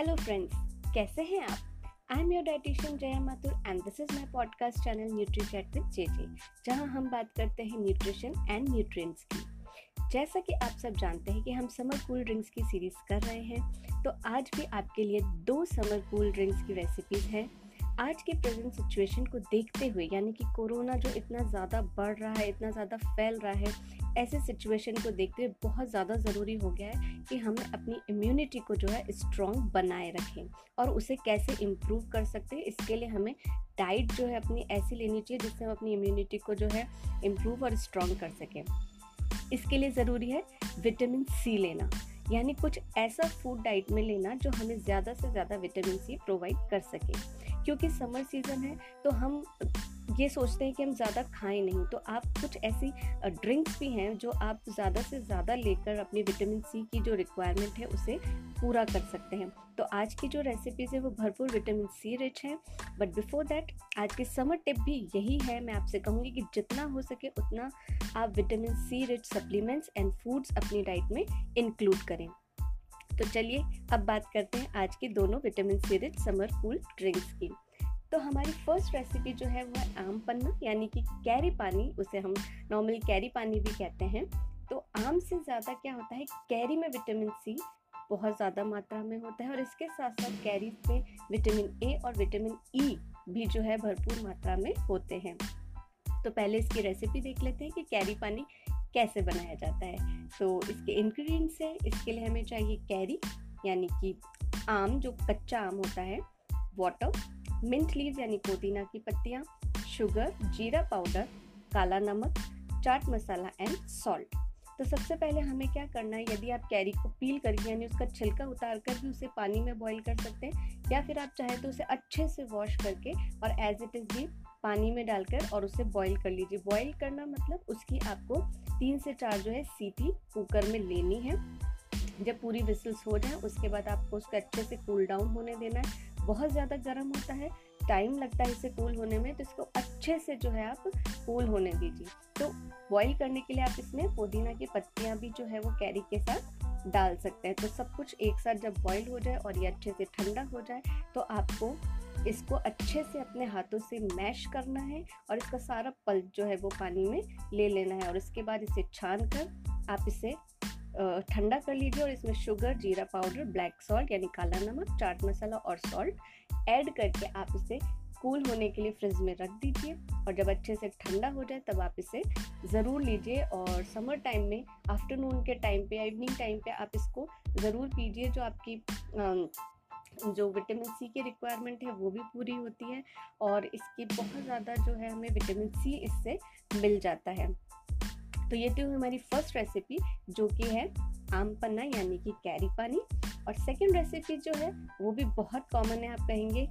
Hello friends कैसे हैं आप? I am your dietitian Jaya Mathur and this is my podcast channel nutri chat with J J जहाँ हम बात करते हैं न्यूट्रिशन एंड न्यूट्रिएंट्स की। जैसा कि आप सब जानते हैं कि हम समर कूल ड्रिंक्स की सीरीज़ कर रहे हैं तो आज भी आपके लिए दो समर कूल ड्रिंक्स की रेसिपीज़ हैं। आज के प्रेजेंट सिचुएशन को देखते हुए, यानी कि कोरोना जो इतना ज़्यादा बढ़ रहा है, इतना ज़्यादा फैल रहा है, ऐसे सिचुएशन को देखते हुए बहुत ज़्यादा ज़रूरी हो गया है कि हमें अपनी इम्यूनिटी को जो है स्ट्रॉन्ग बनाए रखें और उसे कैसे इम्प्रूव कर सकते हैं। इसके लिए हमें डाइट जो है अपनी ऐसी लेनी चाहिए जिससे हम अपनी इम्यूनिटी को जो है इम्प्रूव और स्ट्रॉन्ग कर सकें। इसके लिए ज़रूरी है विटामिन सी लेना। यानी कुछ ऐसा फ़ूड डाइट में लेना जो हमें ज़्यादा से ज़्यादा विटामिन सी प्रोवाइड कर सके। क्योंकि समर सीज़न है तो हम ये सोचते हैं कि हम ज़्यादा खाएँ नहीं। तो आप कुछ ऐसी ड्रिंक्स भी हैं जो आप ज़्यादा से ज़्यादा लेकर अपनी विटामिन सी की जो रिक्वायरमेंट है उसे पूरा कर सकते हैं। तो आज की जो रेसिपीज़ है वो भरपूर विटामिन सी रिच है। बट बिफोर दैट आज की समर टिप भी यही है। मैं आपसे कहूँगी कि जितना हो सके उतना आप vitamin C rich supplements and foods अपनी डाइट में इंक्लूड करें। तो चलिए, अब बात करते हैं आज की दोनों vitamin C rich summer cool drinks की। तो हमारी फ़र्स्ट रेसिपी जो है वो है आम पन्ना, यानी कि कैरी पानी, उसे हम नॉर्मली कैरी पानी भी कहते हैं। तो आम से ज़्यादा क्या होता है? कैरी में विटामिन सी बहुत ज़्यादा मात्रा में होता है और इसके साथ साथ कैरी में विटामिन ए और विटामिन ई e भी जो है भरपूर मात्रा में होते हैं। तो पहले इसकी रेसिपी देख लेते हैं कि कैरी पानी कैसे बनाया जाता है। तो इसके इंग्रेडिएंट्स हैं, इसके लिए हमें चाहिए कैरी, यानी कि आम, जो कच्चा आम होता है वाटर मिंट लीव यानी पुदीना की पत्तियाँ, शुगर, जीरा पाउडर, काला नमक, चाट मसाला एंड सॉल्ट तो सबसे पहले हमें क्या करना है? यदि आप कैरी को पील करके यानी उसका छिलका उतार कर भी उसे पानी में बॉईल कर सकते हैं, या फिर आप चाहे तो उसे अच्छे से वॉश करके और एज इट इज़ भी पानी में डालकर और उसे बॉईल कर लीजिए। बॉईल करना मतलब उसकी आपको तीन से चार जो है सीटी कुकर में लेनी है। जब पूरी विसल्स हो जाए, उसके बाद आपको उसको अच्छे से कूल डाउन होने देना है। बहुत ज़्यादा गर्म होता है टाइम लगता है इसे कूल होने में तो इसको अच्छे से जो है आप कूल होने दीजिए। तो बॉईल करने के लिए आप इसमें पुदीना की पत्तियाँ भी जो है वो कैरी के साथ डाल सकते हैं। तो सब कुछ एक साथ जब बॉईल हो जाए और ये अच्छे से ठंडा हो जाए तो आपको इसको अच्छे से अपने हाथों से मैश करना है और इसका सारा पल्प जो है वो पानी में ले लेना है। और इसके बाद इसे छान कर आप इसे ठंडा कर लीजिए और इसमें शुगर जीरा पाउडर ब्लैक सॉल्ट यानी काला नमक, चाट मसाला और सॉल्ट ऐड करके आप इसे कूल होने के लिए फ्रिज में रख दीजिए। और जब अच्छे से ठंडा हो जाए, तब आप इसे ज़रूर लीजिए और समर टाइम में आफ्टरनून के टाइम पे या इवनिंग टाइम पे आप इसको ज़रूर पीजिए। जो आपकी जो विटामिन सी की रिक्वायरमेंट है, वो भी पूरी होती है और इसकी बहुत ज़्यादा जो है हमें विटामिन सी इससे मिल जाता है। तो ये थी हमारी फ़र्स्ट रेसिपी जो कि है आम पन्ना यानी कि कैरी पानी। और सेकेंड रेसिपी जो है, वो भी बहुत कॉमन है, आप कहेंगे,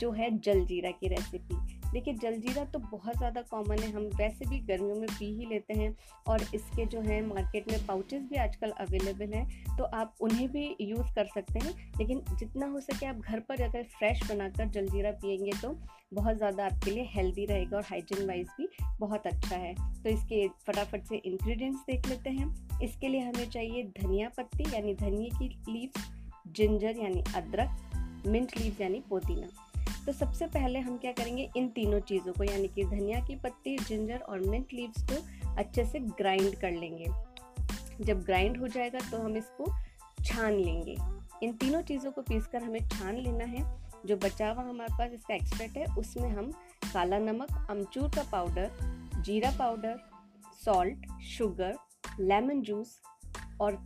जो है जलजीरा की रेसिपी देखिए, जलजीरा तो बहुत ज़्यादा कॉमन है, हम वैसे भी गर्मियों में पी ही लेते हैं और इसके जो है मार्केट में पाउचेस भी आजकल अवेलेबल हैं तो आप उन्हें भी यूज़ कर सकते हैं। लेकिन जितना हो सके आप घर पर अगर फ्रेश बनाकर जलजीरा पियेंगे तो बहुत ज़्यादा आपके लिए हेल्दी रहेगा और हाइजीन वाइज भी बहुत अच्छा है। तो इसके फटाफट से इंग्रेडिएंट्स देख लेते हैं। इसके लिए हमें चाहिए धनिया पत्ती, यानी धनिए की लीव्स जिंजर यानी अदरक मिंट लीव्स यानी पुदीना। तो सबसे पहले हम क्या करेंगे इन तीनों चीज़ों को, यानी कि धनिया की पत्ती, जिंजर और मिंट लीव्स को अच्छे से ग्राइंड कर लेंगे। जब ग्राइंड हो जाएगा तो हम इसको छान लेंगे। इन तीनों चीज़ों को पीस कर हमें छान लेना है। जो बचा हुआ हमारे पास इसका एक्सट्रेट है, उसमें हम काला नमक, अमचूर का पाउडर जीरा powder salt sugar lemon juice और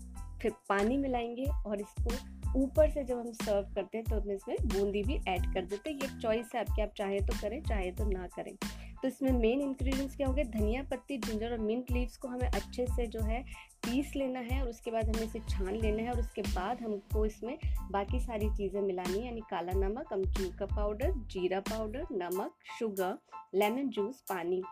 फिर पानी मिलाएँगे और इसको ऊपर से जब हम सर्व करते हैं तो हम इसमें बूंदी भी ऐड कर देते हैं। ये चॉइस है आपकी, आप चाहे तो करें, चाहे तो ना करें। तो इसमें मेन इंग्रेडिएंट्स क्या होंगे धनिया पत्ती जिंजर और मिंट लीव्स को हमें अच्छे से जो है पीस लेना है और उसके बाद हमें इसे छान लेना है और उसके बाद हमको इसमें बाकी सारी चीज़ें मिलानी है, यानी काला नमक, अमचूर का पाउडर जीरा पाउडर नमक शुगर लेमन जूस पानी।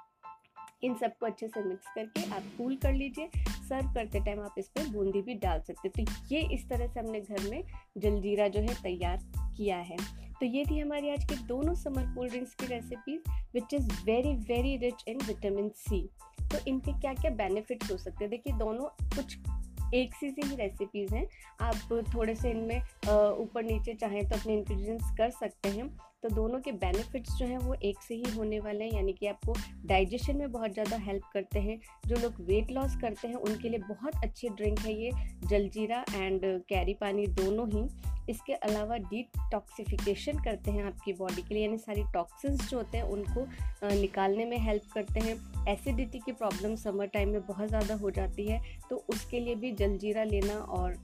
इन सबको अच्छे से मिक्स करके आप कूल कर लीजिए। सर्व करते टाइम आप इस पर बूंदी भी डाल सकते हैं। तो ये इस तरह से हमने घर में जलजीरा जो है तैयार किया है। तो ये थी हमारी आज के दोनों समर कोल्ड ड्रिंक्स की recipes which is very very rich in vitamin C तो इनके क्या क्या बेनिफिट्स हो सकते हैं? देखिए, दोनों कुछ एक सी सी ही रेसिपीज़ हैं। आप थोड़े से इनमें ऊपर नीचे चाहें तो अपने इन्ग्रीडियंट्स कर सकते हैं। तो दोनों के बेनिफिट्स जो हैं वो एक से ही होने वाले हैं, यानी कि आपको डाइजेशन में बहुत ज़्यादा हेल्प करते हैं। जो लोग वेट लॉस करते हैं, उनके लिए बहुत अच्छी ड्रिंक है ये, जलजीरा एंड कैरी पानी दोनों ही। इसके अलावा डिटॉक्सिफिकेशन करते हैं आपकी बॉडी के लिए, यानी सारी टॉक्सिन्स जो होते हैं उनको निकालने में हेल्प करते हैं। एसिडिटी की प्रॉब्लम समर टाइम में बहुत ज़्यादा हो जाती है तो उसके लिए भी जलजीरा लेना और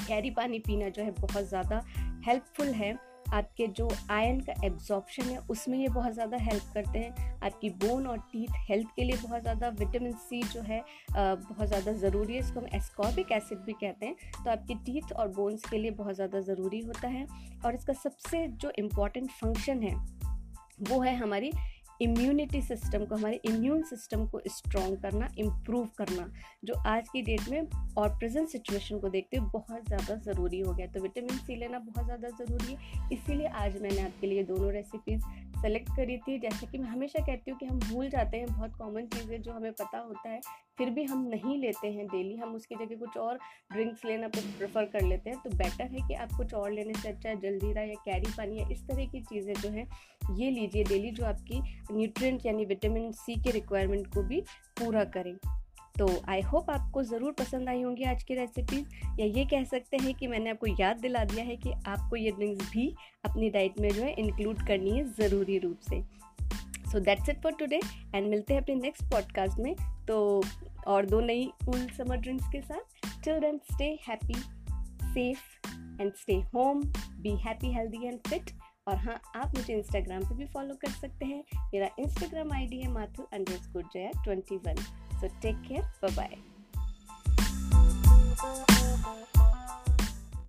कैरी पानी पीना जो है बहुत ज़्यादा हेल्पफुल है। आपके जो आयन का एब्जॉर्प्शन है, उसमें ये बहुत ज़्यादा हेल्प करते हैं। आपकी बोन और टीथ हेल्थ के लिए बहुत ज़्यादा विटामिन सी जो है बहुत ज़्यादा ज़रूरी है। इसको हम एस्कॉर्बिक एसिड भी कहते हैं। तो आपकी टीथ और बोन्स के लिए बहुत ज़्यादा ज़रूरी होता है। और इसका सबसे जो इंपॉर्टेंट फ़ंक्शन है, वो है हमारी इम्यूनिटी सिस्टम को, हमारे इम्यून सिस्टम को स्ट्रॉन्ग करना इम्प्रूव करना, जो आज की डेट में और प्रेजेंट सिचुएशन को देखते हुए बहुत ज़्यादा ज़रूरी हो गया तो विटामिन सी लेना बहुत ज़्यादा ज़रूरी है। इसीलिए आज मैंने आपके लिए दोनों रेसिपीज़ सेलेक्ट करी थी। जैसे कि मैं हमेशा कहती हूँ कि हम भूल जाते हैं बहुत कॉमन चीज़ें जो हमें पता होता है, फिर भी हम नहीं लेते हैं डेली हम उसकी जगह कुछ और ड्रिंक्स लेना प्रेफर कर लेते हैं। तो बेटर है कि आप कुछ और लेने से अच्छा जल्दीरा या कैरी पानी या इस तरह की चीज़ें जो हैं, ये लीजिए डेली जो आपकी न्यूट्रिएंट यानी विटामिन सी के रिक्वायरमेंट को भी पूरा करें। तो आई होप आपको ज़रूर पसंद आई होंगी आज की रेसिपीज़ या ये कह सकते हैं कि मैंने आपको याद दिला दिया है कि आपको ये ड्रिंक्स भी अपनी डाइट में जो है इंक्लूड करनी है ज़रूरी रूप से। So that's it for today and मिलते हैं अपने नेक्स्ट पॉडकास्ट में। तो और दो नई कूल समर ड्रिंक्स के साथ। Till then stay happy safe and stay home be happy healthy and fit और हाँ आप मुझे इंस्टाग्राम पे भी फॉलो कर सकते हैं। मेरा इंस्टाग्राम आईडी है Mathur under Jaya twenty one So take care. Bye bye.